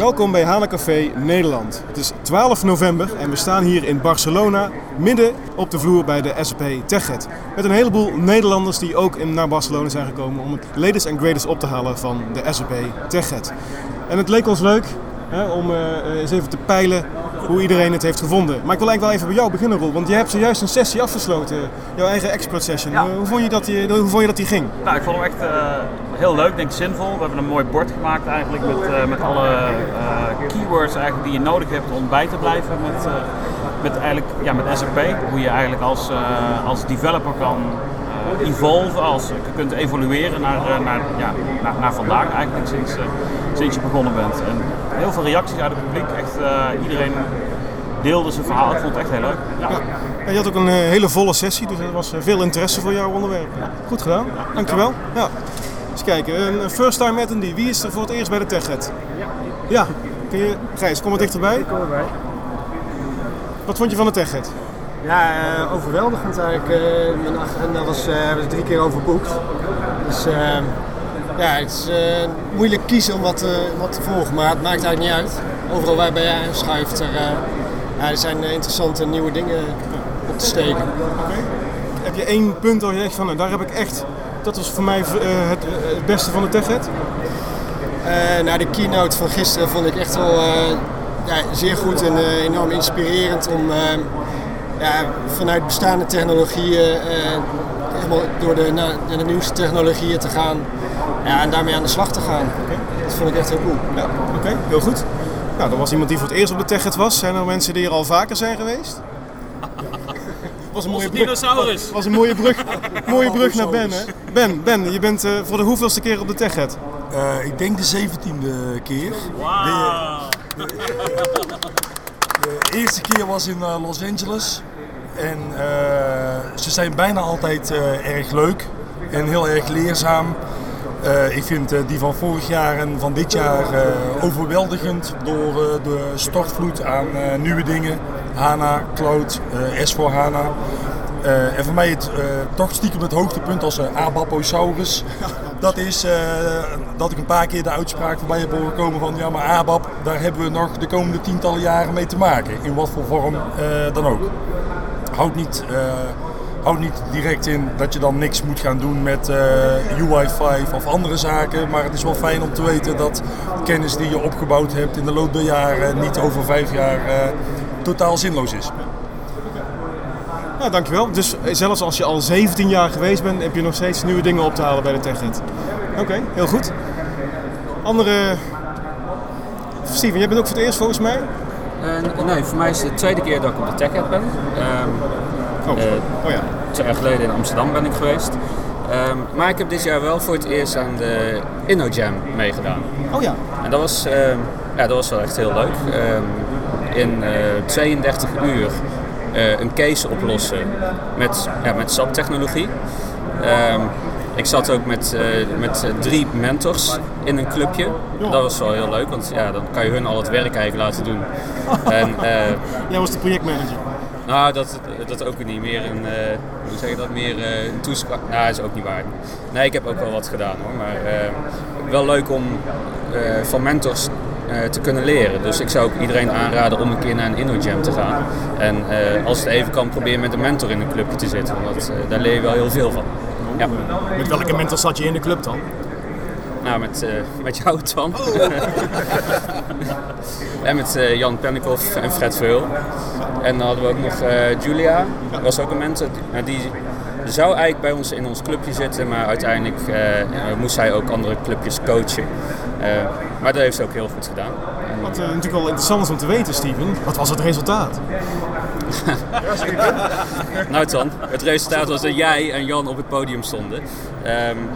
Welkom bij Hana Café Nederland. Het is 12 november en we staan hier in Barcelona, midden op de vloer bij de SAP TechEd. Met een heleboel Nederlanders die ook naar Barcelona zijn gekomen om het latest and greatest op te halen van de SAP TechEd. En het leek ons leuk hè, om uh, eens even te peilen hoe iedereen het heeft gevonden. Maar ik wil eigenlijk wel even bij jou beginnen, Roel. Want je hebt zojuist een sessie afgesloten, jouw eigen expert session. Ja. hoe, vond je dat die, hoe vond je dat die ging? Nou, ik vond hem echt uh, heel leuk, denk ik zinvol. We hebben een mooi bord gemaakt eigenlijk met, uh, met alle uh, keywords eigenlijk die je nodig hebt om bij te blijven met, met, eigenlijk, ja, met SAP. Hoe je eigenlijk als, als developer kan evolven, als je kunt evolueren naar, naar, ja, naar, naar vandaag eigenlijk sinds, sinds je begonnen bent. En heel veel reacties uit het publiek, echt iedereen deelde zijn verhaal. Ik vond het echt heel leuk. Ja. Ja. je had ook een uh, hele volle sessie, dus er was uh, veel interesse voor jouw onderwerp. Goed gedaan, dankjewel. Ja. Eens kijken, een first time attendee. Wie is er voor het eerst bij de TechEd? Ja. Kun je, Gijs, kom wat dichterbij. Ik kom erbij. Wat vond je van de TechEd? Ja, uh, overweldigend eigenlijk. mijn agenda was, was drie keer overboekt. Dus ja, het is moeilijk kiezen om wat, wat te volgen, maar het maakt eigenlijk niet uit. Overal waarbij jij aanschuift, er, ja, er zijn interessante nieuwe dingen op te steken. Okay. Heb je één punt waar je zegt van, nou, daar heb ik echt, dat was voor mij uh, het, het, beste van de TechEd? Uh, nou, de keynote van gisteren vond ik echt wel uh, ja, zeer goed en enorm inspirerend om ja, vanuit bestaande technologieën helemaal door de, naar, naar de nieuwste technologieën te gaan ja, en daarmee aan de slag te gaan. Okay. Dat vond ik echt heel cool. Ja, oké, okay, heel goed. Nou, er was iemand die voor het eerst op de TechEd was. Zijn er mensen die er al vaker zijn geweest? Was een mooie brug. dinosaurus. Was, was een mooie brug, mooie brug naar Ben, hè? Ben, Ben, je bent uh, voor de hoeveelste keer op de TechEd? Uh, ik denk de zeventiende keer. Wow. De, de, de, eerste keer was in uh, Los Angeles. En ze zijn bijna altijd erg leuk en heel erg leerzaam. Uh, ik vind uh, die van vorig jaar en van dit jaar uh, overweldigend door de stortvloed aan nieuwe dingen. HANA, Cloud, S4 HANA. En voor mij het toch stiekem het hoogtepunt als Abaposaurus. Dat is dat ik een paar keer de uitspraak voorbij heb horen komen van ja maar ABAP, daar hebben we nog de komende tientallen jaren mee te maken. In wat voor vorm dan ook. Houd niet houdt niet direct in dat je dan niks moet gaan doen met uh, UI5 of andere zaken. Maar het is wel fijn om te weten dat kennis die je opgebouwd hebt in de loop der jaren niet over vijf jaar uh, totaal zinloos is. Nou, dankjewel. Dus zelfs als je al 17 jaar geweest bent, heb je nog steeds nieuwe dingen op te halen bij de TechEd. Oké, okay, heel goed. Andere... Steven, jij bent ook voor het eerst volgens mij? Uh, nee, voor mij is het de tweede keer dat ik op de TechEd ben. Um, Oh. Uh, oh ja. Twee jaar geleden in Amsterdam ben ik geweest. Um, maar ik heb dit jaar wel voor het eerst aan de InnoJam meegedaan. Oh ja. En dat was, um, ja, dat was wel echt heel leuk. Um, in uh, 32 uur uh, een case oplossen met, ja, met SAP-technologie. ik zat ook met, uh, met drie mentors in een clubje. Dat was wel heel leuk, want ja, dan kan je hun al het werk eigenlijk laten doen. en, Jij was de projectmanager. Nou, dat, dat ook niet. Meer een, uh, hoe zeg je dat, meer uh, een toespraak. Nou, dat is ook niet waar. Nee, ik heb ook wel wat gedaan hoor. Maar uh, wel leuk om van mentors te kunnen leren. Dus ik zou ook iedereen aanraden om een keer naar een InnoJam te gaan. En als het even kan, probeer met een mentor in een clubje te zitten. Want daar leer je wel heel veel van. Ja. Met welke mentor zat je in de club dan? Nou, met, uh, met jou, Twan. Oh. en met uh, Jan Pennikhoff en Fred Veul. En dan hadden we ook nog uh, Julia, dat was ook een mentor. Die, die zou eigenlijk bij ons in ons clubje zitten, maar uiteindelijk moest zij ook andere clubjes coachen. maar dat heeft ze ook heel goed gedaan. Wat natuurlijk wel interessant is om te weten, Steven, wat was het resultaat? nou Tan, het resultaat was dat jij en Jan op het podium stonden. Um,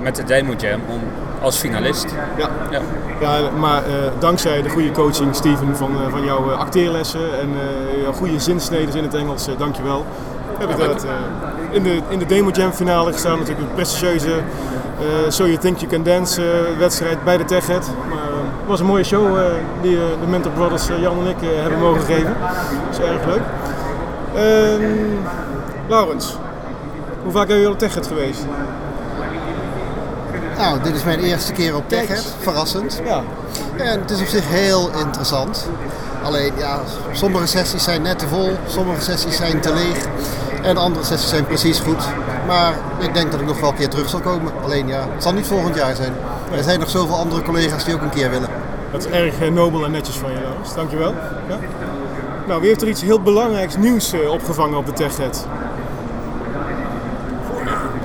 met de Demo Jam om, als finalist. Ja, ja. ja maar uh, dankzij de goede coaching, Steven, van, uh, van jouw acteerlessen en jouw goede zinsneden in het Engels, dankjewel. We hebben dat in, de, in de Demo Jam finale gestaan, natuurlijk een prestigieuze So You Think You Can Dance wedstrijd bij de TechEd. Maar het was een mooie show die de Mentor Brothers Jan en ik hebben mogen geven. Dat is erg leuk. Um, Laurens, hoe vaak hebben jullie op TechEd geweest? Nou, dit is mijn eerste keer op eens. verrassend. Ja. En het is op zich heel interessant. Alleen, ja, sommige sessies zijn net te vol, sommige sessies zijn te leeg. En andere sessies zijn precies goed. Maar ik denk dat ik nog wel een keer terug zal komen. Alleen ja, het zal niet volgend jaar zijn. Er zijn nog zoveel andere collega's die ook een keer willen. Dat is erg eh, nobel en netjes van je, Lars. Dankjewel. Ja? Nou, wie heeft er iets heel belangrijks nieuws eh, opgevangen op de TechHead?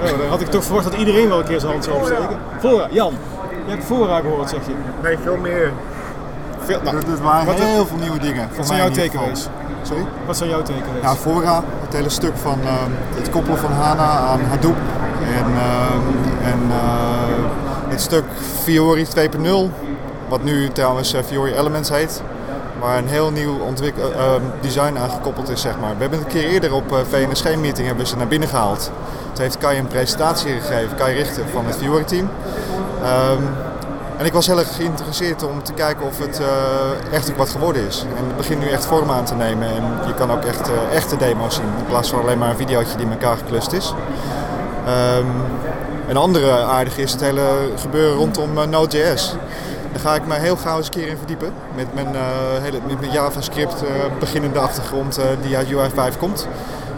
Oh, dan had ik toch verwacht dat iedereen wel een keer zijn hand zou opsteken. Fora, Jan. Je hebt Fora gehoord, zeg je. Nee, veel meer. Veel, nou, Er waren wat, heel veel nieuwe dingen. wat voor zijn mij jouw takeaways? Sorry? Wat zijn jouw takeaways? Ja, Fora, het hele stuk van ehm, het koppelen van HANA aan Hadoop. En, ehm, en eh, het stuk Fiori 2.0, wat nu trouwens eh, Fiori Elements heet. Waar een heel nieuw ontwik- eh, ehm, design aan gekoppeld is, zeg maar. We hebben een keer eerder op VNSG-meeting hebben we ze naar binnen gehaald. Toen heeft Kai een presentatie gegeven, Kai Richter van het Fiori-team. En ik was heel erg geïnteresseerd om te kijken of het eh, echt ook wat geworden is. En het begint nu echt vorm aan te nemen en je kan ook echt eh, echte demo's zien in plaats van alleen maar een videootje die in elkaar geklust is. Ehm, een andere aardige is het hele gebeuren rondom eh, Node.js. Daar ga ik me heel gauw eens een keer in verdiepen. Met mijn, hele, met JavaScript beginnende achtergrond die uit UI 5 komt.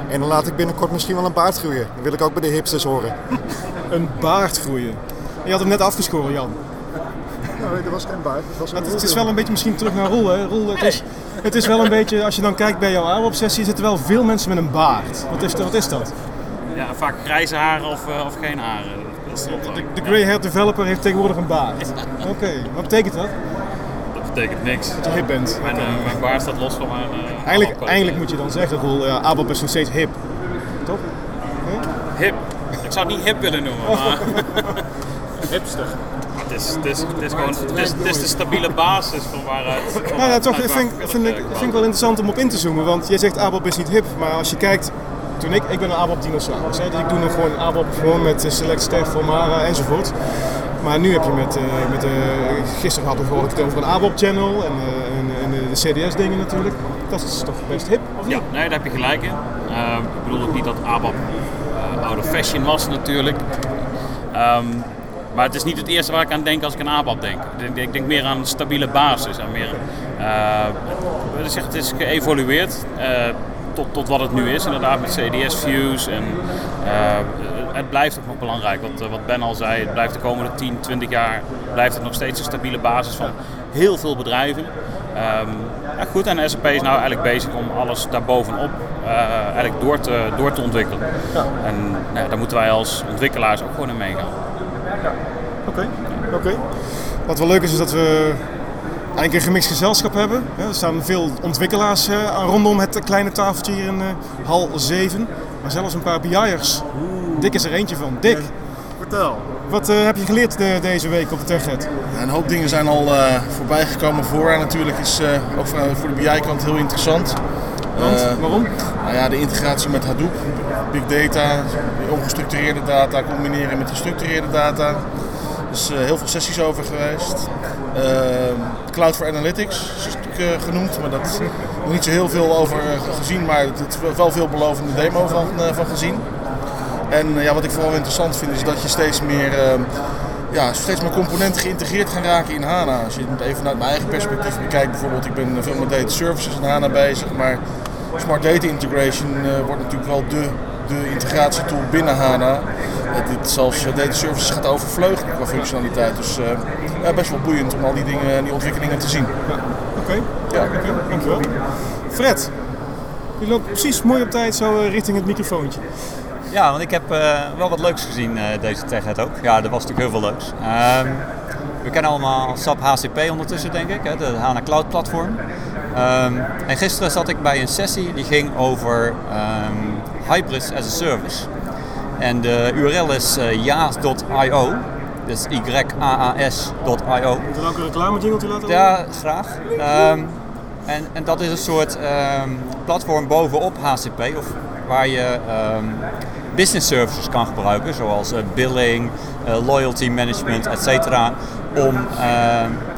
En dan laat ik binnenkort misschien wel een baard groeien. Dat wil ik ook bij de hipsters horen. Een baard groeien. Je had hem net afgeschoren, Jan. Nee, dat was geen baard. Dat was Maar het, het is wel een beetje misschien terug naar Roel. Hè? Roel het, is, het is wel een beetje, als je dan kijkt bij jouw AWOP-sessie, zitten wel veel mensen met een baard. Wat is, wat is dat? Ja, vaak grijze haren of, eh, of geen haren. Dat De, de grey-haired developer heeft tegenwoordig een baard. Oké, wat betekent dat? Dat betekent niks. Dat je hip bent. Mijn, eh, mijn baard staat los van mijn... eh, Eigenlijk, eigenlijk moet je dan zeggen, Roel, ABAP is nog steeds hip. Toch? Hip. Ik zou het niet hip willen noemen, maar... Hipster. Het is, het, is, het, is gewoon, het, is, het is de stabiele basis van waaruit... van Nou ja, toch vind, willen vind, ik, vind ik wel interessant om op in te zoomen. Want jij zegt ABAP is niet hip, maar als je kijkt... Toen ik, ik ben een ABAP dinosaurus. Hè, dus ik doe nog gewoon ABAP gewoon met eh, Select Staff, Formara enzovoort. Maar nu heb je met, eh, met eh, gisteren hadden we gehoord het over een ABAP channel en, en, en de CDS dingen natuurlijk. Dat is toch best hip, of niet? Ja, nee, daar heb je gelijk in. Ik bedoel ook niet dat ABAP eh, oude fashion was natuurlijk. Ehm, maar het is niet het eerste waar ik aan denk als ik aan ABAP denk. Ik denk, ik denk meer aan een stabiele basis. En meer, eh, het is geëvolueerd eh, tot, tot wat het nu is. Inderdaad met CDS views. En, eh, het blijft ook nog belangrijk. Wat, wat Ben al zei, het blijft de komende 10, 20 jaar blijft het nog steeds een stabiele basis van heel veel bedrijven. Ehm, ja, goed, en SAP is nou eigenlijk bezig om alles daarbovenop eigenlijk door te, door te ontwikkelen. En nou, ja, daar moeten wij als ontwikkelaars ook gewoon in meegaan. Oké, oké. Wat wel leuk is, is dat we eigenlijk een gemixt gezelschap hebben. Ja, Er staan veel ontwikkelaars eh, rondom het kleine tafeltje hier in eh, hal 7. Maar zelfs een paar BI'ers. Dick is er eentje van. Dick, Vertel. wat eh, heb je geleerd de- deze week op de TechEd? Een hoop dingen zijn al eh voorbij gekomen. Fora natuurlijk is eh, ook voor, voor de BI-kant heel interessant. Want, Eh, waarom? nou ja, de integratie met Hadoop, big data, ongestructureerde data combineren met gestructureerde data. Is eh, heel veel sessies over geweest. Eh, Cloud for Analytics is stuk eh, genoemd, maar dat nog niet zo heel veel over eh, gezien, maar het is wel veelbelovende demo van, van gezien. En ja, wat ik vooral interessant vind is dat je steeds meer, eh, ja, steeds meer componenten geïntegreerd gaan raken in HANA. Als je het even vanuit mijn eigen perspectief bekijkt, bijvoorbeeld ik ben veel met data services in HANA bezig, maar Smart Data Integration wordt natuurlijk wel de, de integratietool binnen HANA. Uh, dit zelfs eh, data services gaat overvleugelen qua functionaliteit. Dus eh, ja, best wel boeiend om al die dingen, die ontwikkelingen te zien. Oké, Ja. oké, dankjewel. Fred, je loopt precies mooi op tijd zo eh, richting het microfoontje. Ja, want ik heb eh, wel wat leuks gezien eh, deze TechHead ook. Ja, er was natuurlijk heel veel leuks. Ehm, we kennen allemaal SAP HCP ondertussen, denk ik, hè, de HANA Cloud Platform. Ehm, en gisteren zat ik bij een sessie die ging over ehm Hybrids as a Service. En de URL is eh, yaas.io, dus y-a-a-s.io. Moet er ook een reclame jingle laten? Ja, graag. Ehm, en, en dat is een soort ehm, platform bovenop HCP, of waar je ehm, business services kan gebruiken, zoals eh, billing, eh, loyalty management, etc. Om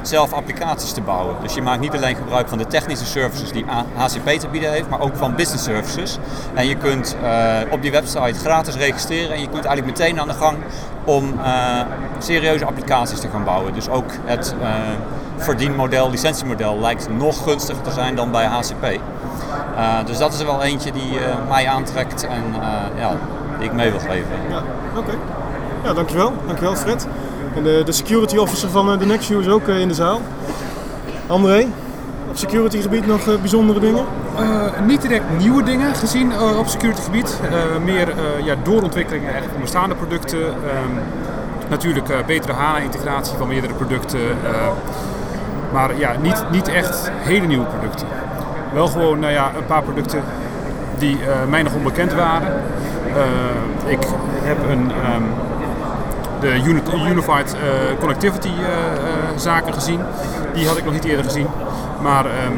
zelf applicaties te bouwen. Dus je maakt niet alleen gebruik van de technische services die HCP te bieden heeft, maar ook van business services. En je kunt eh, op die website gratis registreren en je kunt eigenlijk meteen aan de gang om eh, serieuze applicaties te gaan bouwen. Dus ook het eh, verdienmodel, licentiemodel lijkt nog gunstiger te zijn dan bij HCP. Dus dat is er wel eentje die mij aantrekt en ja, die ik mee wil geven. Ja, oké. Ja, dankjewel. Dankjewel Fred. En de, de security officer van eh, de Nextview is ook eh, in de zaal. André, op security gebied nog eh, bijzondere dingen? Niet direct nieuwe dingen gezien op security gebied. Meer ja, doorontwikkelingen eigenlijk van bestaande producten. Ehm, natuurlijk betere HANA-integratie van meerdere producten. maar ja, niet, niet echt hele nieuwe producten. Wel gewoon nou ja, een paar producten die mij nog onbekend waren. Ik heb een, ehm, de uni- Unified eh, Connectivity eh, eh, zaken gezien. Die had ik nog niet eerder gezien. Maar ehm,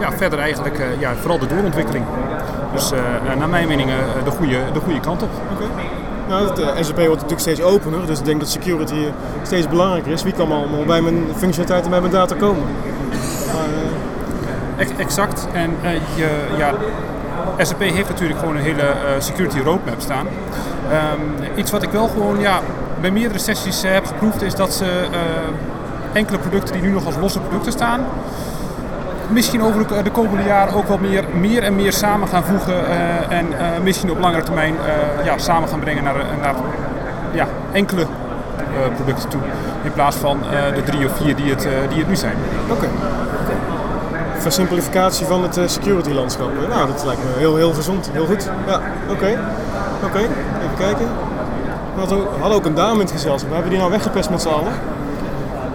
ja, verder eigenlijk ja, vooral de doorontwikkeling. Dus eh, naar mijn mening de, goede, de goede kant op. Nou, het eh, SAP wordt natuurlijk steeds opener, dus ik denk dat security steeds belangrijker is. Wie kan allemaal bij mijn functionaliteit en bij mijn data komen? Exact. En eh, je, ja, SAP heeft natuurlijk gewoon een hele security roadmap staan. Ehm, iets wat ik wel gewoon ja, bij meerdere sessies eh, heb geproefd is dat ze eh, enkele producten die nu nog als losse producten staan, misschien over de, de komende jaren ook wel meer, meer en meer samen gaan voegen eh, en eh, misschien op langere termijn eh, ja, samen gaan brengen naar, naar ja, enkele eh, producten toe. In plaats van eh, de drie of vier die het, eh, die het nu zijn. Oké. Versimplificatie van het eh, security landschap. Eh, Nou, dat lijkt me heel, heel gezond. Heel goed. Ja, oké. Oké, even kijken. We hadden ook, hadden ook een dame in het gezelschap. Hebben we die nou weggepest met z'n allen?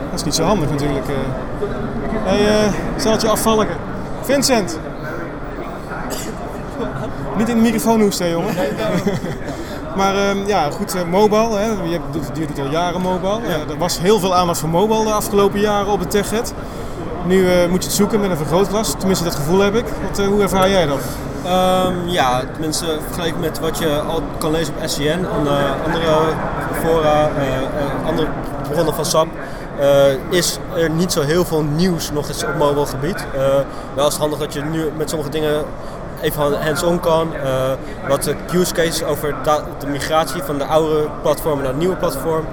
Dat is niet zo handig natuurlijk. Hé, hey, eh steltje afvalligen. Vincent! Niet in de microfoon hoesten, jongen. Maar ehm, ja, goed, eh, mobile. Hè. Je, hebt, je doet al jaren mobile. Ja, er was heel veel aandacht voor mobile de afgelopen jaren op het TechEd. Nu eh, moet je het zoeken met een vergrootglas. Tenminste, dat gevoel heb ik. Wat, eh, hoe ervaar jij dat? Ehm, ja, tenminste vergeleken met wat je al kan lezen op SCN eh, andere fora, eh, eh, andere bronnen van SAP, is er niet zo heel veel nieuws nog eens op mobile gebied. Wel is het handig dat je nu met sommige dingen even hands-on kan. wat de use cases over de migratie van de oude platform naar het nieuwe platform.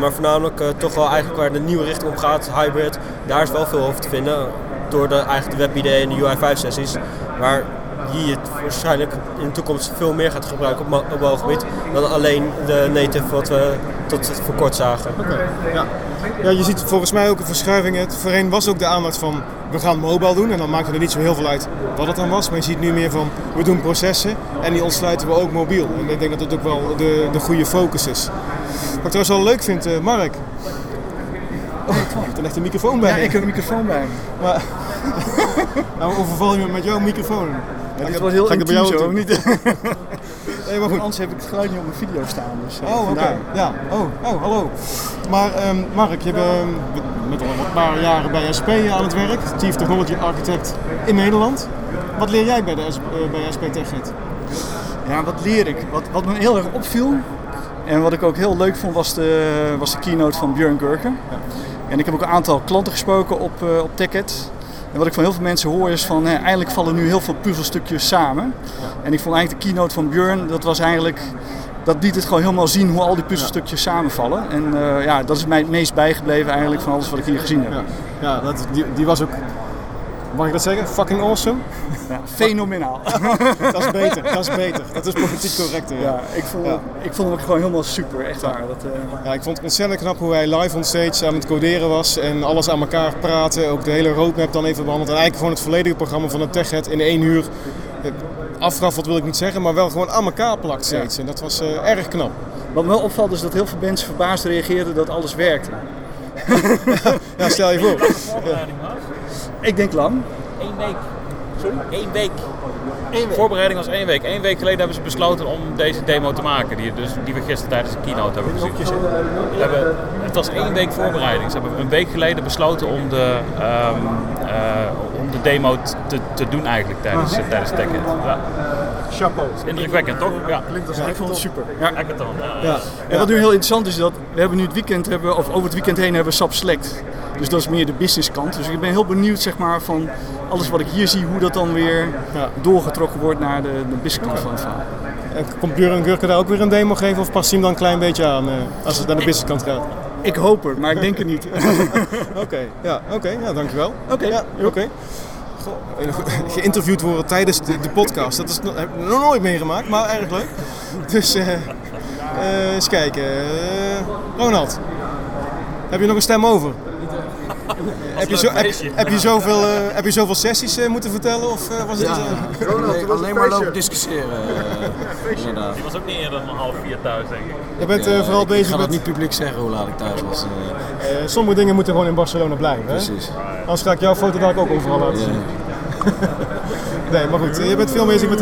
Maar voornamelijk toch wel eigenlijk waar de nieuwe richting op gaat, hybrid. Daar is wel veel over te vinden. Door de, eigenlijk de WebID en de UI5 sessies. Waar je het waarschijnlijk in de toekomst veel meer gaat gebruiken op, mo- op mobile gebied. Dan alleen de native wat we tot voor kort zagen. Ja. ja, je ziet volgens mij ook een verschuiving. Het voorheen was ook de aandacht van we gaan mobile doen. En dan maakte er niet zo heel veel uit wat het dan was. Maar je ziet nu meer van we doen processen en die ontsluiten we ook mobiel. En ik denk dat dat ook wel de, de goede focus is. Wat ik trouwens wel leuk vind, eh, Mark. Oh, je hebt er echt een microfoon bij. Ja, ik heb een microfoon bij. Maar, nou, overval je me met jouw microfoon? Ja, dit was heel Ga ik bij jou of niet? Nee, maar goed. Anders heb ik het geluid niet op mijn video staan. Dus, eh, Oh, oké. Ja. Oh, oh, hallo. Maar ehm, Mark, je bent ehm, met al een paar jaren bij SP aan het werk. Chief Technology Architect in Nederland. Wat leer jij bij, de SP, eh, bij SP TechEd? Ja, wat leer ik? Wat, wat me heel erg opviel en wat ik ook heel leuk vond was de, was de keynote van Björn Gurken. En ik heb ook een aantal klanten gesproken op, eh op TechEd. En wat ik van heel veel mensen hoor is van, hè, eindelijk vallen nu heel veel puzzelstukjes samen. En ik vond eigenlijk de keynote van Björn, dat was eigenlijk, dat liet het gewoon helemaal zien hoe al die puzzelstukjes samenvallen. En eh, ja, dat is mij het meest bijgebleven eigenlijk van alles wat ik hier gezien heb. Ja, ja dat, die, die was ook, mag ik dat zeggen? Fucking awesome. Ja, fenomenaal. dat is beter, dat is beter. Dat is politiek correcter. Ja. Ja, ik vond, Ja. ik vond hem ook gewoon helemaal super, echt waar. Dat, eh, Ja, ik vond het ontzettend knap hoe hij live on stage aan het coderen was en alles aan elkaar praten. Ook de hele roadmap dan even behandeld. En eigenlijk gewoon het volledige programma van het TechHead in één uur eh, afraffelt wil ik niet zeggen, maar wel gewoon aan elkaar plakt steeds. En dat was eh, erg knap. Wat me wel opvalt is dat heel veel mensen verbaasd reageerden dat alles werkte. Ja, stel je voor. Ik denk lang. Één week. Sorry? Eén week. Voorbereiding was één week. Eén week geleden hebben ze besloten om deze demo te maken, die, dus, die we gisteren tijdens de keynote hebben gezien. We hebben, het was één week voorbereiding. Ze hebben een week geleden besloten om de, ehm, eh, om de demo te, te doen eigenlijk tijdens, tijdens TechEd. Ja. Chapeau. Indrukwekkend, toch? Ja. Klinkt als Ja, een ik vond het super. Ja. Hackathon. Ja. Ja. En wat nu heel interessant is, dat we hebben nu het weekend, hebben, of over het weekend heen hebben we SAP Select. Dus dat is meer de business kant. Dus ik ben heel benieuwd zeg maar, van alles wat ik hier zie, hoe dat dan weer doorgetrokken wordt naar de, de business kant van het verhaal. En komt Björn Gurke daar ook weer een demo geven of past hij hem dan een klein beetje aan eh, als het naar de businesskant gaat? Ik hoop het, maar ik denk het niet. Oké, ja, oké, ja, dankjewel. Oké, ja, oké. Geïnterviewd worden tijdens de, de podcast, dat is, heb ik nog nooit meegemaakt, maar erg leuk. Dus eh, eh, eens kijken. Eh, Ronald, heb je nog een stem over? Heb je, zo, heb, heb, je zoveel, eh, heb je zoveel sessies eh, moeten vertellen? Of eh, was het nee, alleen maar lopen discussiëren. eh, inderdaad. Die was ook niet eerder dan half vier thuis, denk ik. Je bent eh, vooral ik bezig ga dat met... niet publiek zeggen hoe laat ik thuis was. eh. eh, sommige dingen moeten gewoon in Barcelona blijven. Hè? Precies. Anders ga ik jouw foto daar ook overal laten zien. Nee, maar goed, je bent veel bezig met...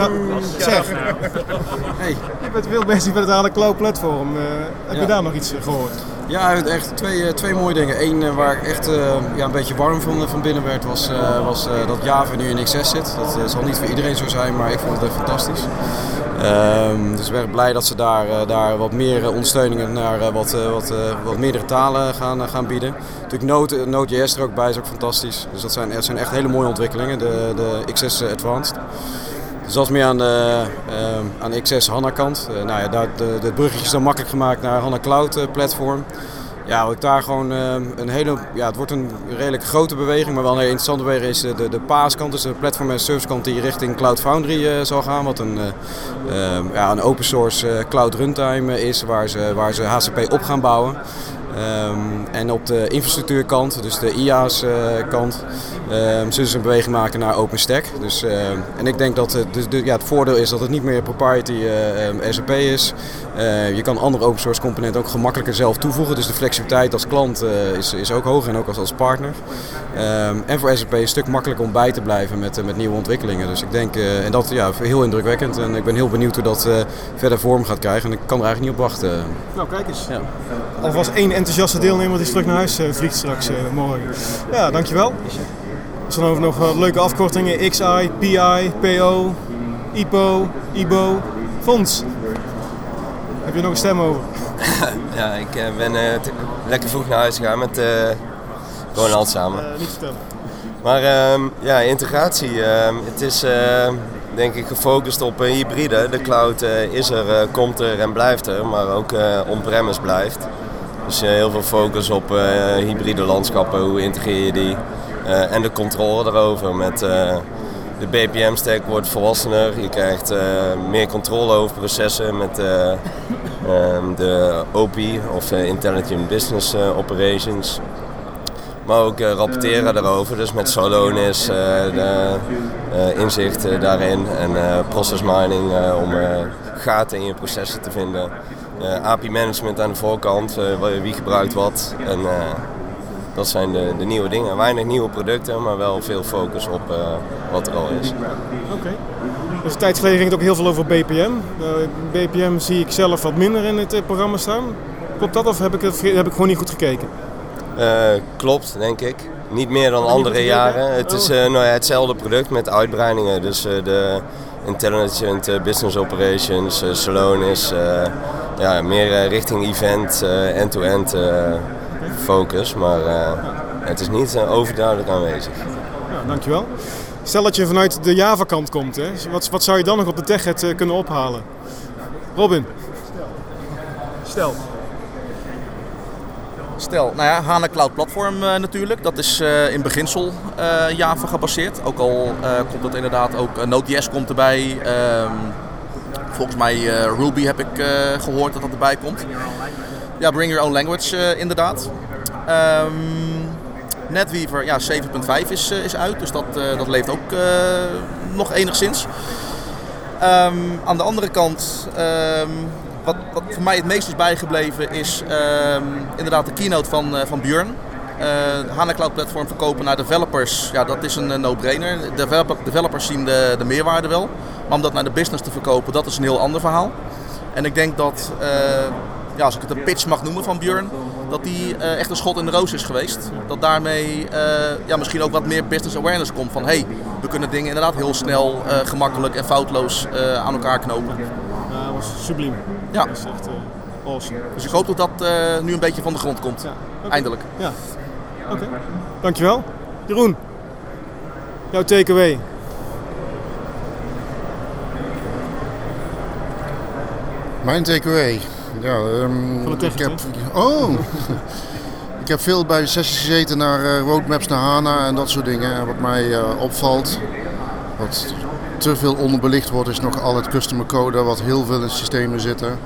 Zeg, Hey. je bent veel bezig met het HANA Cloud Platform. Eh, heb je Ja. daar nog iets eh, gehoord? Ja, echt twee, eh, twee mooie dingen. Eén eh, waar ik echt eh, ja, een beetje warm van, van binnen werd, was, was dat Java nu in XS zit. Dat zal niet voor iedereen zo zijn, maar ik vond het fantastisch. Ehm, dus ik ben blij dat ze daar, daar wat meer ondersteuningen naar wat, wat, wat meerdere talen gaan, gaan bieden. Natuurlijk Node, Node.js er ook bij is ook fantastisch. Dus dat zijn, dat zijn echt hele mooie ontwikkelingen, de, de XS Advanced. Is meer aan de ehm, aan de XS HANA kant. Eh, nou ja, daar, de, de bruggetje is dan makkelijk gemaakt naar HANA Cloud eh, platform. Ja, ik daar gewoon een hele, ja, het wordt een redelijk grote beweging, maar wel een hele interessante beweging is de, de, PaaS-kant, dus de platform en service kant die richting Cloud Foundry eh, zal gaan. Wat een, eh, ja, een open source eh, cloud runtime eh, is waar ze, waar ze HCP op gaan bouwen. Ehm, en op de infrastructuurkant, dus de IaaS-kant, ehm, zullen ze een beweging maken naar OpenStack. Dus, ehm, en ik denk dat het, dus de, ja, het voordeel is dat het niet meer proprietary eh, ehm, SAP is. Eh, je kan andere open source componenten ook gemakkelijker zelf toevoegen. Dus de flexibiliteit als klant eh, is, is ook hoger en ook als, als partner. Ehm, en voor SAP een stuk makkelijker om bij te blijven met, eh, met nieuwe ontwikkelingen. Dus ik denk, eh, en dat ja, heel indrukwekkend. En ik ben heel benieuwd hoe dat eh, verder vorm gaat krijgen. En ik kan er eigenlijk niet op wachten. Nou, kijk eens. Ja. Alvast één enthousiaste deelnemer die terug naar huis eh, vliegt straks eh, morgen. Ja, dankjewel. Er ook nog wat leuke afkortingen. XI, PI, PO, IPO, IBO, Fonds. Heb je nog een stem over? ja, ik eh, ben eh, lekker vroeg naar huis gegaan met eh Ronald samen. Eh, niet vertellen. Maar ehm, ja, integratie. ehm, het is eh, denk ik gefocust op eh, hybride. De cloud eh, is er, eh, komt er en blijft er, maar ook eh on-premise blijft. Dus eh, heel veel focus op eh, hybride landschappen, hoe integreer je die. Eh, en de controle daarover met de BPM-stack wordt volwassener. Je krijgt meer controle over processen met eh, ehm, de OP of eh, Intelligent Business Operations. Maar ook rapporteren daarover, dus met Solonis, de inzichten daarin en process mining om gaten in je processen te vinden. Eh, API management aan de voorkant, eh, wie gebruikt wat. En eh, dat zijn de, de nieuwe dingen. Weinig nieuwe producten, maar wel veel focus op wat er al is. Oké. Dus een tijd geleden ging het ook heel veel over BPM. BPM zie ik zelf wat minder in het programma staan. Klopt dat of heb ik, het, heb ik gewoon niet goed gekeken? Klopt, denk ik. Niet meer dan niet andere jaren. Het is Oh. eh, nou ja, hetzelfde product met uitbreidingen. Dus eh, de Intelligent eh, Business Operations, eh, Salonis, eh, ja, meer richting event, eh, end-to-end eh, focus. Maar eh, het is niet overduidelijk aanwezig. Ja, dankjewel. Stel dat je vanuit de Java-kant komt, hè? Wat, wat zou je dan nog op de TechEd eh, kunnen ophalen? Robin. Stel. Stel, nou ja, HANA Cloud Platform eh, natuurlijk. Dat is eh, in beginsel eh, Java gebaseerd. Ook al komt dat inderdaad ook, Node.js komt erbij. Ehm, volgens mij Ruby heb ik gehoord dat dat erbij komt. Ja, bring your own language inderdaad. Um, NetWeaver, ja, 7.5 is, is uit, dus dat, dat leeft ook nog enigszins. Um, aan de andere kant, wat, wat voor mij het meest is bijgebleven, is inderdaad de keynote van, uh, van Björn. HANA Cloud Platform verkopen naar developers, ja, dat is een no-brainer. Developer, developers zien de, de meerwaarde wel, maar om dat naar de business te verkopen, dat is een heel ander verhaal. En ik denk dat, ja, als ik het een pitch mag noemen van Björn, dat die eh, echt een schot in de roos is geweest. Dat daarmee eh, ja, misschien ook wat meer business awareness komt van hey, we kunnen dingen inderdaad heel snel, eh, gemakkelijk en foutloos eh, aan elkaar knopen. Dat was subliem. Ja. Dat is echt eh, awesome. Dus ik hoop dat dat eh, nu een beetje van de grond komt. Eindelijk. Ja. Oké. Dankjewel. Jeroen, jouw takeaway. Mijn takeaway. Ja, ehm, Van de tech, ik heb, Oh! ik heb veel bij de sessies gezeten naar eh, roadmaps naar HANA en dat soort dingen. En wat mij eh, opvalt, wat te veel onderbelicht wordt, is nog al het customer code, wat heel veel in systemen zitten.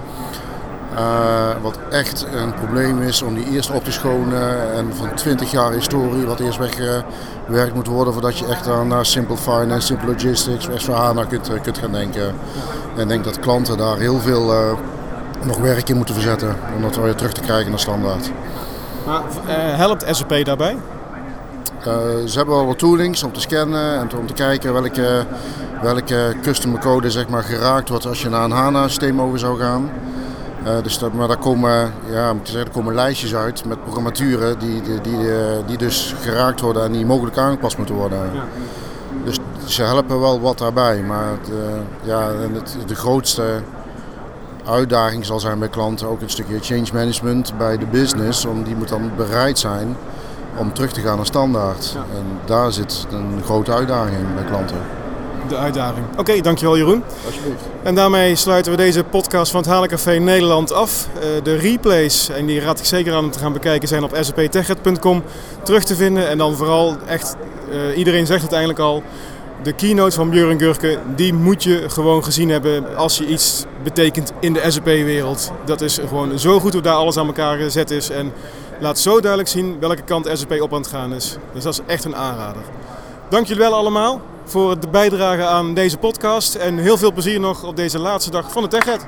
Eh, wat echt een probleem is om die eerst op te schonen en van 20 jaar historie, wat eerst weggewerkt moet worden voordat je echt aan naar Simple Finance, Simple Logistics, S4HANA kunt, eh, kunt gaan denken. En ik denk dat klanten daar heel veel eh, nog werk in moeten verzetten om dat weer terug te krijgen naar standaard. Maar helpt SAP daarbij? Ze hebben wel wat toolings om te scannen en om te kijken welke, welke customer code zeg maar, geraakt wordt als je naar een HANA-systeem over zou gaan. Eh, dus dat, maar daar komen, ja, moet zeggen, er komen lijstjes uit met programmaturen die, die, die, eh, die dus geraakt worden en die mogelijk aangepast moeten worden. Dus ze helpen wel wat daarbij, maar het, eh, ja, het, de grootste uitdaging zal zijn bij klanten ook een stukje change management bij de business. Om, die moet dan bereid zijn om terug te gaan naar standaard. En daar zit een grote uitdaging bij klanten. De uitdaging. Oké, dankjewel Jeroen. Alsjeblieft. En daarmee sluiten we deze podcast van het Halencafé Nederland af. Eh, de replays, en die raad ik zeker aan om te gaan bekijken, zijn op saptechhead.com terug te vinden. En dan vooral echt, eh, iedereen zegt het eigenlijk al, de keynote van Björn Gurke, die moet je gewoon gezien hebben als je iets betekent in de SAP-wereld. Dat is gewoon zo goed hoe daar alles aan elkaar gezet is en laat zo duidelijk zien welke kant SAP op aan het gaan is. Dus dat is echt een aanrader. Dank jullie wel allemaal voor de bijdrage aan deze podcast en heel veel plezier nog op deze laatste dag van de TechEd.